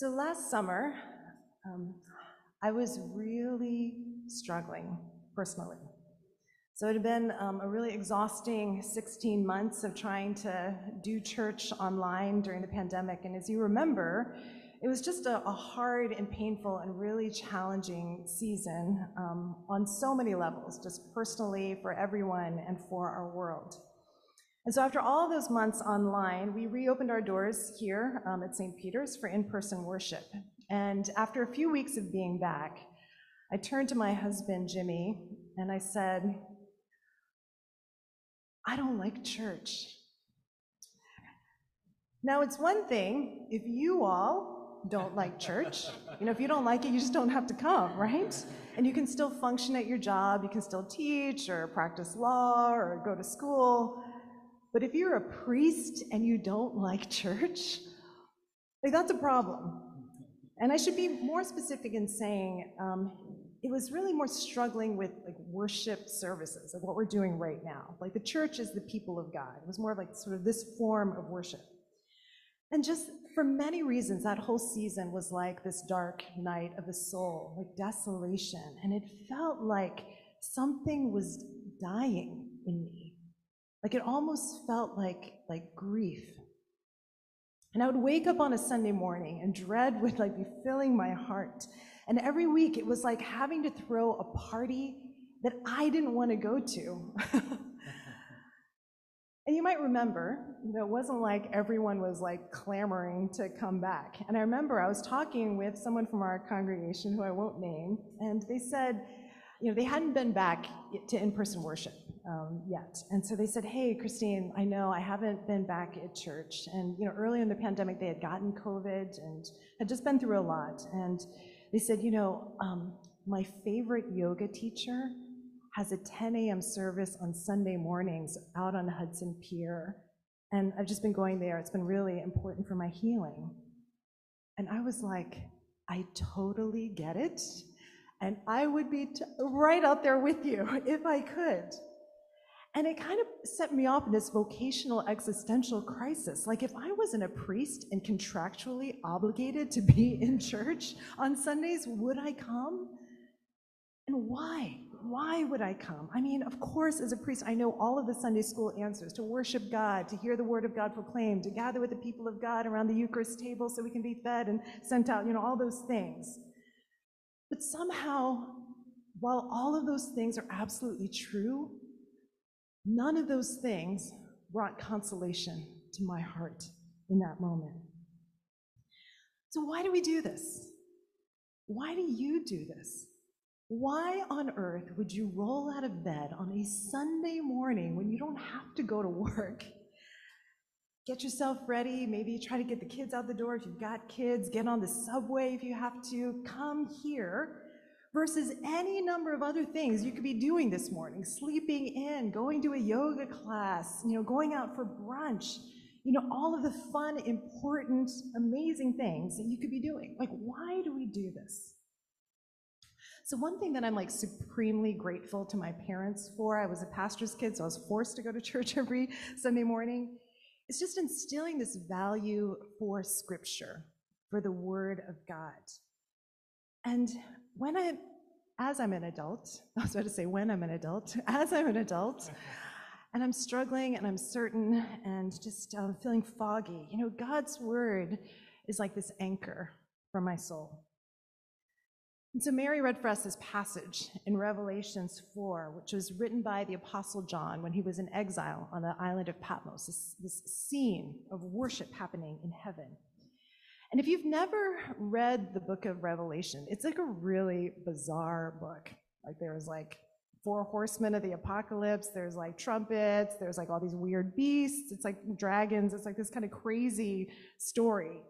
So last summer, um, I was really struggling personally. So it had been um, a really exhausting 16 months of trying to do church online during the pandemic. And as you remember, it was just a, a hard and painful and really challenging season um, on so many levels, just personally for everyone and for our world. And so after all those months online, we reopened our doors here um, at St. Peter's for in-person worship. And after a few weeks of being back, I turned to my husband, Jimmy, and I said, I don't like church. Now, it's one thing if you all don't like church. You know, if you don't like it, you just don't have to come, right? And you can still function at your job, you can still teach or practice law or go to school. But if you're a priest and you don't like church, like that's a problem. And I should be more specific in saying um, it was really more struggling with like worship services, like what we're doing right now. Like the church is the people of God. It was more like sort of this form of worship. And just for many reasons, that whole season was like this dark night of the soul, like desolation. And it felt like something was dying in me. Like it almost felt like, like grief. And I would wake up on a Sunday morning and dread would like be filling my heart. And every week it was like having to throw a party that I didn't want to go to. and you might remember, you know, it wasn't like everyone was like clamoring to come back. And I remember I was talking with someone from our congregation who I won't name, and they said, you know, they hadn't been back to in-person worship um, yet. And so they said, hey, Christine, I know I haven't been back at church. And, you know, early in the pandemic, they had gotten COVID and had just been through a lot. And they said, you know, um, my favorite yoga teacher has a 10 a.m. service on Sunday mornings out on Hudson Pier. And I've just been going there. It's been really important for my healing. And I was like, I totally get it. And I would be right out there with you if I could. And it kind of set me off in this vocational existential crisis. Like, if I wasn't a priest and contractually obligated to be in church on Sundays, would I come? And why? Why would I come? I mean, of course, as a priest, I know all of the Sunday school answers to worship God, to hear the word of God proclaimed, to gather with the people of God around the Eucharist table so we can be fed and sent out, you know, all those things. But somehow, while all of those things are absolutely true, none of those things brought consolation to my heart in that moment. So, why do we do this? Why do you do this? Why on earth would you roll out of bed on a Sunday morning when you don't have to go to work? Get yourself ready, maybe try to get the kids out the door. If you've got kids, get on the subway if you have to, come here versus any number of other things you could be doing this morning, sleeping in, going to a yoga class, you know, going out for brunch, you know, all of the fun, important, amazing things that you could be doing. Like, why do we do this? So one thing that I'm like supremely grateful to my parents for, I was a pastor's kid, so I was forced to go to church every Sunday morning, is just instilling this value for scripture, for the word of God. And when I, as I'm an adult, I was about to say when I'm an adult, as I'm an adult, and I'm struggling and I'm certain and just um, feeling foggy, you know, God's word is like this anchor for my soul. And so Mary read for us this passage in Revelations 4, which was written by the Apostle John when he was in exile on the island of Patmos, this, this scene of worship happening in heaven. And if you've never read the book of Revelation, it's like a really bizarre book. Like there's like four horsemen of the apocalypse, there's like trumpets, there's like all these weird beasts, it's like dragons, it's like this kind of crazy story.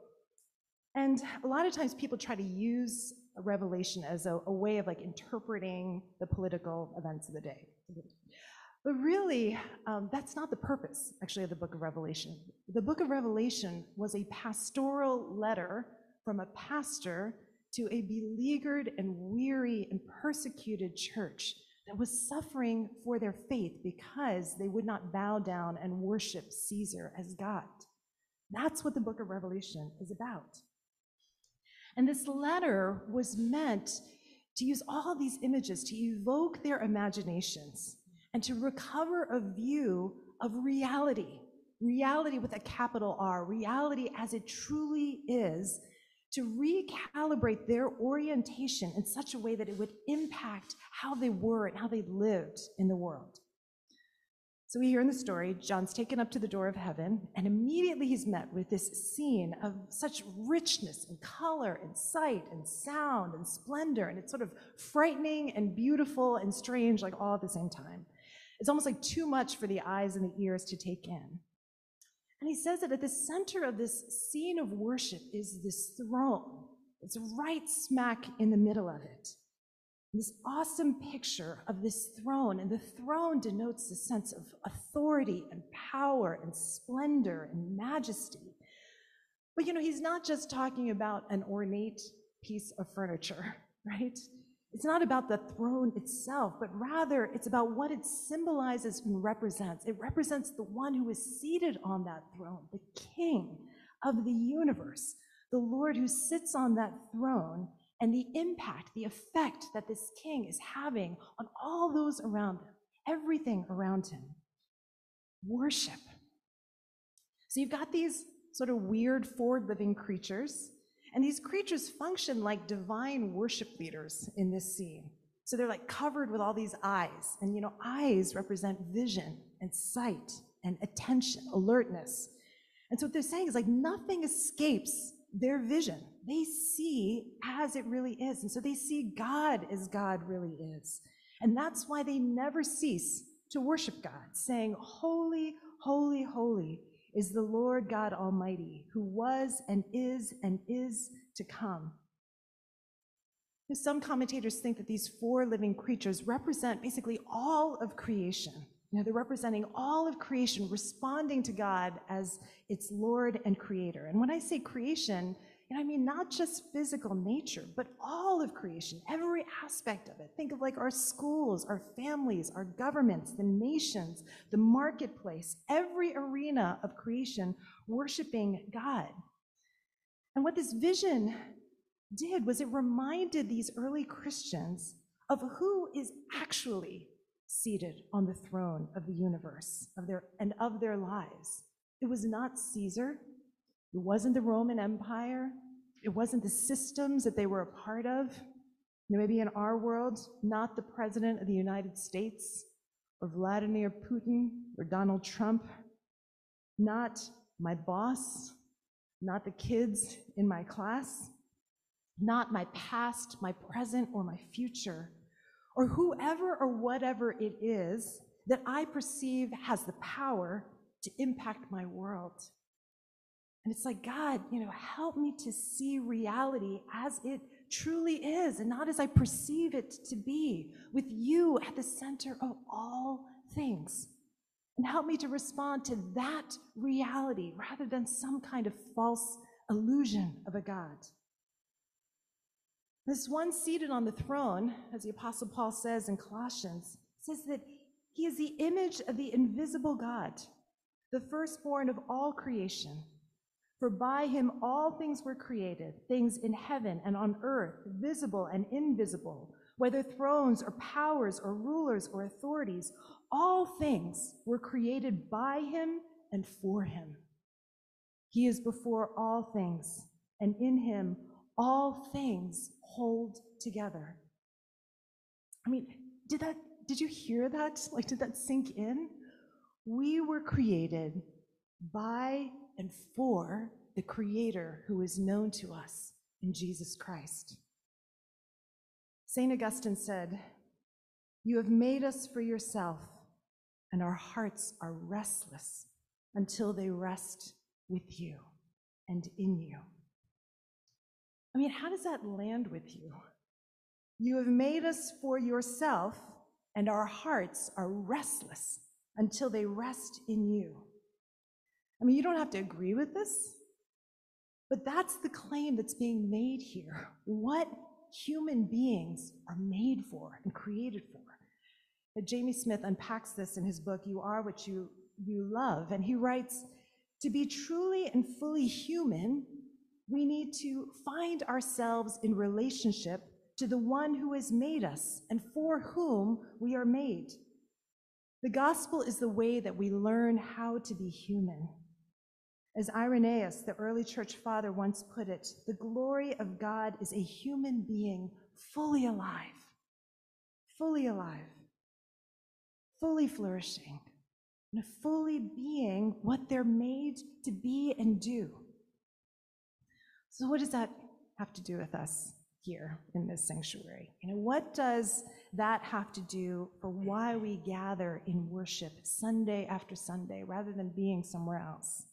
And a lot of times people try to use Revelation as a, a way of like interpreting the political events of the day. But really, um, that's not the purpose, actually, of the book of Revelation. The book of Revelation was a pastoral letter from a pastor to a beleaguered and weary and persecuted church that was suffering for their faith because they would not bow down and worship Caesar as God. That's what the book of Revelation is about. And this letter was meant to use all these images to evoke their imaginations and to recover a view of reality, reality with a capital R, reality as it truly is, to recalibrate their orientation in such a way that it would impact how they were and how they lived in the world. So we hear in the story, John's taken up to the door of heaven, and immediately he's met with this scene of such richness and color and sight and sound and splendor, and it's sort of frightening and beautiful and strange, like all at the same time. It's almost like too much for the eyes and the ears to take in. And he says that at the center of this scene of worship is this throne. It's right smack in the middle of it this awesome picture of this throne, and the throne denotes a sense of authority and power and splendor and majesty. But you know, he's not just talking about an ornate piece of furniture, right? It's not about the throne itself, but rather it's about what it symbolizes and represents. It represents the one who is seated on that throne, the king of the universe, the Lord who sits on that throne and the impact, the effect that this king is having on all those around him, everything around him. Worship. So you've got these sort of weird forward living creatures, and these creatures function like divine worship leaders in this scene. So they're like covered with all these eyes, and you know, eyes represent vision and sight and attention, alertness. And so what they're saying is like nothing escapes their vision. They see as it really is. And so they see God as God really is. And that's why they never cease to worship God, saying, Holy, holy, holy is the Lord God Almighty, who was and is and is to come. Some commentators think that these four living creatures represent basically all of creation. You know, they're representing all of creation, responding to God as its Lord and Creator. And when I say creation, know, I mean not just physical nature, but all of creation, every aspect of it. Think of like our schools, our families, our governments, the nations, the marketplace, every arena of creation worshiping God. And what this vision did was it reminded these early Christians of who is actually seated on the throne of the universe of their, and of their lives. It was not Caesar. It wasn't the Roman Empire. It wasn't the systems that they were a part of. Maybe in our world, not the President of the United States or Vladimir Putin or Donald Trump, not my boss, not the kids in my class, not my past, my present, or my future or whoever or whatever it is that I perceive has the power to impact my world. And it's like, God, you know, help me to see reality as it truly is and not as I perceive it to be, with you at the center of all things. And help me to respond to that reality rather than some kind of false illusion of a God. This one seated on the throne, as the Apostle Paul says in Colossians, says that he is the image of the invisible God, the firstborn of all creation. For by him all things were created, things in heaven and on earth, visible and invisible, whether thrones or powers or rulers or authorities, all things were created by him and for him. He is before all things, and in him all things hold together. I mean, did that did you hear that? Like did that sink in? We were created by and for the creator who is known to us in Jesus Christ. St. Augustine said, You have made us for yourself, and our hearts are restless until they rest with you and in you. I mean, how does that land with you? You have made us for yourself, and our hearts are restless until they rest in you. I mean, you don't have to agree with this, but that's the claim that's being made here. What human beings are made for and created for. But Jamie Smith unpacks this in his book, You Are What You, you Love, and he writes, To be truly and fully human We need to find ourselves in relationship to the one who has made us and for whom we are made. The gospel is the way that we learn how to be human. As Irenaeus, the early church father, once put it, the glory of God is a human being fully alive, fully alive, fully flourishing, and fully being what they're made to be and do. So, what does that have to do with us? here in this sanctuary? You know, what does that have to do for why we gather in worship Sunday after Sunday rather than being somewhere else?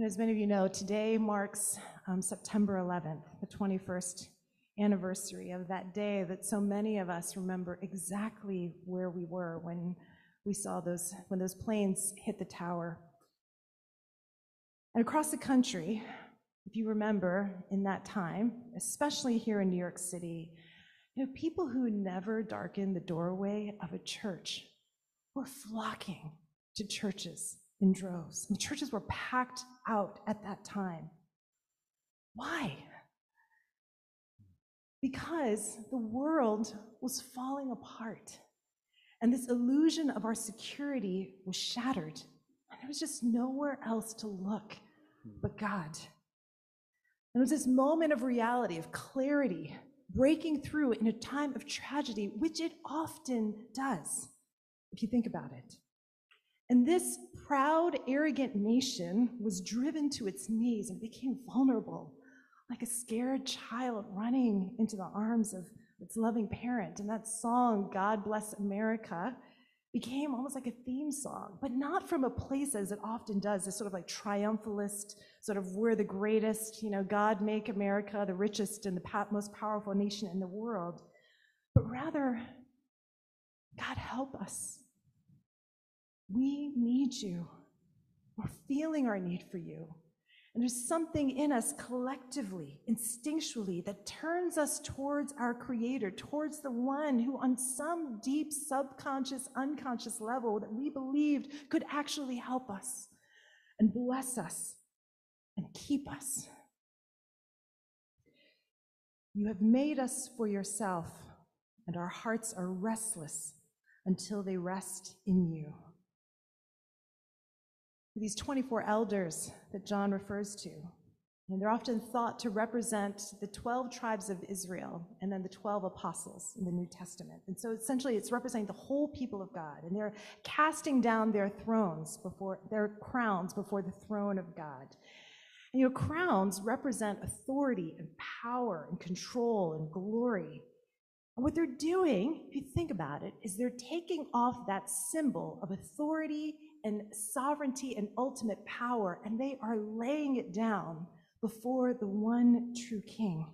As many of you know, today marks um, September 11th, the 21st anniversary of that day that so many of us remember exactly where we were when we saw those, when those planes hit the tower. And across the country, if you remember in that time, especially here in New York City, you know, people who never darkened the doorway of a church were flocking to churches in droves. And churches were packed out at that time. Why? Because the world was falling apart. And this illusion of our security was shattered. And there was just nowhere else to look hmm. but God. And it was this moment of reality, of clarity, breaking through in a time of tragedy, which it often does, if you think about it. And this proud, arrogant nation was driven to its knees and became vulnerable, like a scared child running into the arms of its loving parent. And that song, God Bless America, became almost like a theme song, but not from a place as it often does, this sort of like triumphalist, sort of we're the greatest, you know, God make America the richest and the most powerful nation in the world, but rather, God help us. We need you. We're feeling our need for you. And there's something in us collectively, instinctually, that turns us towards our Creator, towards the one who, on some deep subconscious, unconscious level, that we believed could actually help us and bless us and keep us. You have made us for yourself, and our hearts are restless until they rest in you these 24 elders that John refers to. And they're often thought to represent the 12 tribes of Israel and then the 12 apostles in the New Testament. And so essentially it's representing the whole people of God. And they're casting down their thrones before their crowns before the throne of God. And you know, crowns represent authority and power and control and glory. And what they're doing, if you think about it, is they're taking off that symbol of authority and sovereignty and ultimate power, and they are laying it down before the one true king.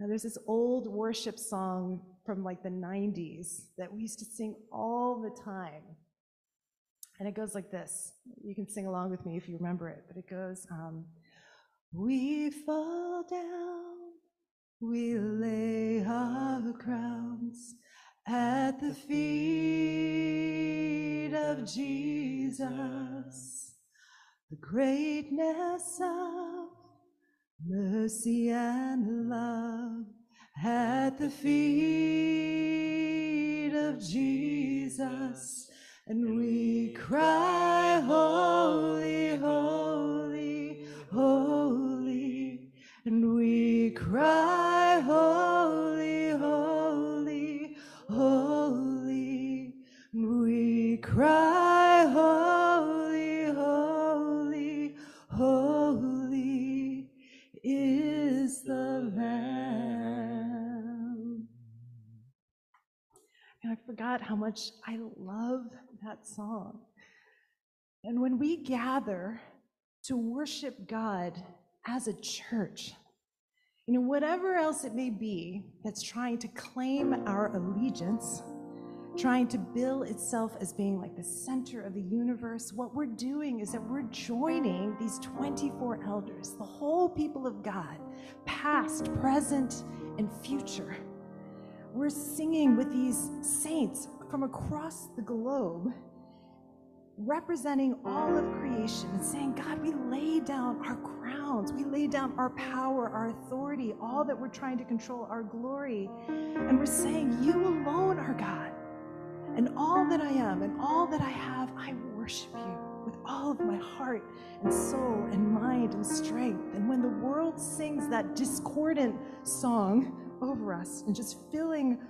Now, there's this old worship song from like the 90s that we used to sing all the time. And it goes like this. You can sing along with me if you remember it, but it goes, um, We fall down, we lay our crowns at the feet of Jesus, the greatness of mercy and love at the feet of Jesus, and we cry, Holy, holy, much I love that song. And when we gather to worship God as a church, you know, whatever else it may be that's trying to claim our allegiance, trying to bill itself as being like the center of the universe, what we're doing is that we're joining these 24 elders, the whole people of God, past, present, and future. We're singing with these saints from across the globe representing all of creation and saying, God, we lay down our crowns, we lay down our power, our authority, all that we're trying to control, our glory. And we're saying, You alone are God. And all that I am and all that I have, I worship you with all of my heart and soul and mind and strength. And when the world sings that discordant song over us and just filling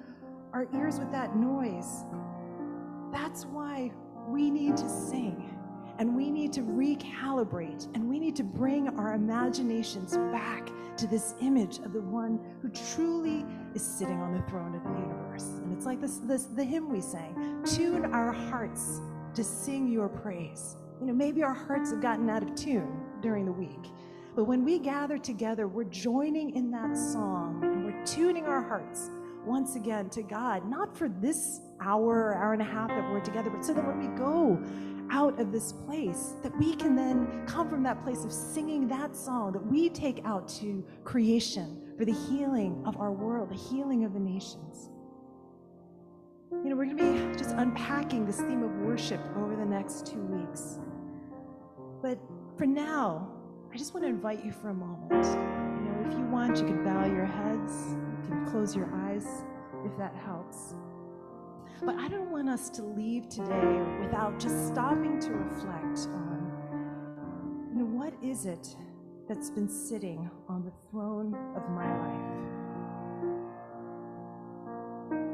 our ears with that noise, that's why we need to sing and we need to recalibrate and we need to bring our imaginations back to this image of the one who truly is sitting on the throne of the universe. And it's like this, this the hymn we sang, tune our hearts to sing your praise. You know, maybe our hearts have gotten out of tune during the week. But when we gather together, we're joining in that song and we're tuning our hearts once again to God, not for this hour hour and a half that we're together, but so that when we go out of this place, that we can then come from that place of singing that song that we take out to creation for the healing of our world, the healing of the nations. You know, we're going to be just unpacking this theme of worship over the next two weeks. But for now, I just want to invite you for a moment. You know, if you want, you can bow your heads, can close your eyes if that helps. But I don't want us to leave today without just stopping to reflect on, you know, what is it that's been sitting on the throne of my life?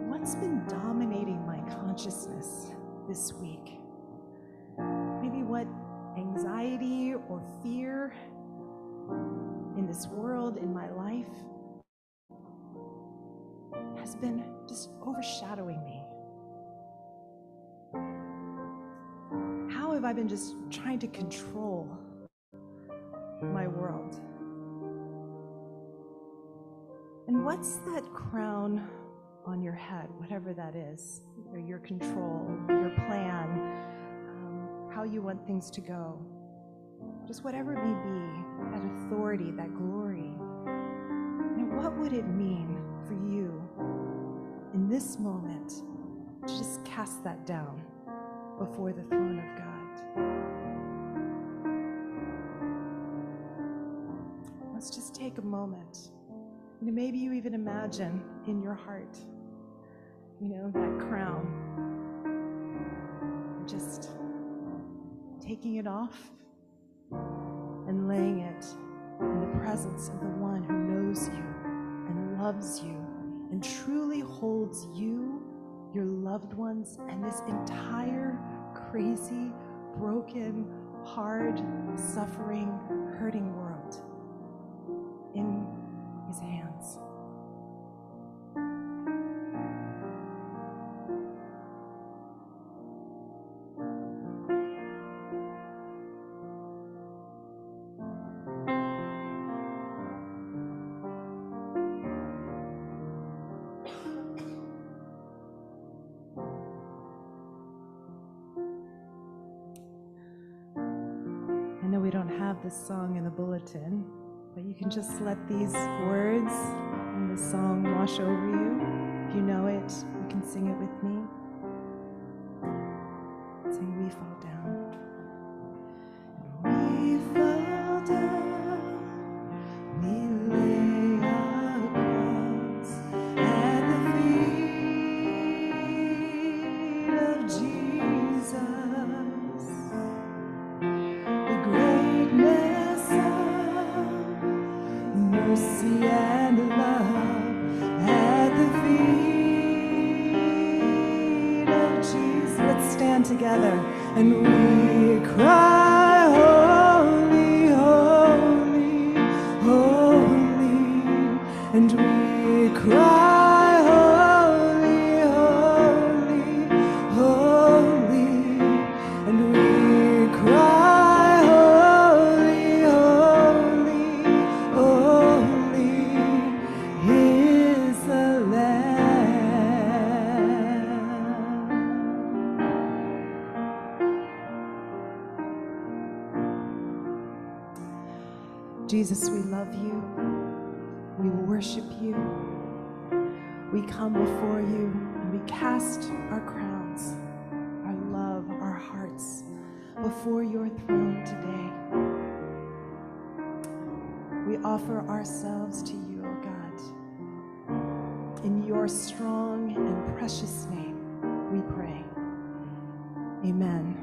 What's been dominating my consciousness this week? Maybe what anxiety or fear in this world, in my life, been just overshadowing me. How have I been just trying to control my world? And what's that crown on your head, whatever that is, your control, your plan, um, how you want things to go? Just whatever it may be, that authority, that glory. And what would it mean for you in this moment to just cast that down before the throne of God. Let's just take a moment. You know, maybe you even imagine in your heart, you know, that crown. Just taking it off and laying it in the presence of the one who knows you and loves you and truly holds you, your loved ones, and this entire crazy, broken, hard, suffering, hurting world know we don't have this song in the bulletin, but you can just let these words and the song wash over you. If you know it, you can sing it with me. Stand together and we cry, Jesus, we love you. We worship you. We come before you and we cast our crowns, our love, our hearts before your throne today. We offer ourselves to you, O God. In your strong and precious name, we pray. Amen.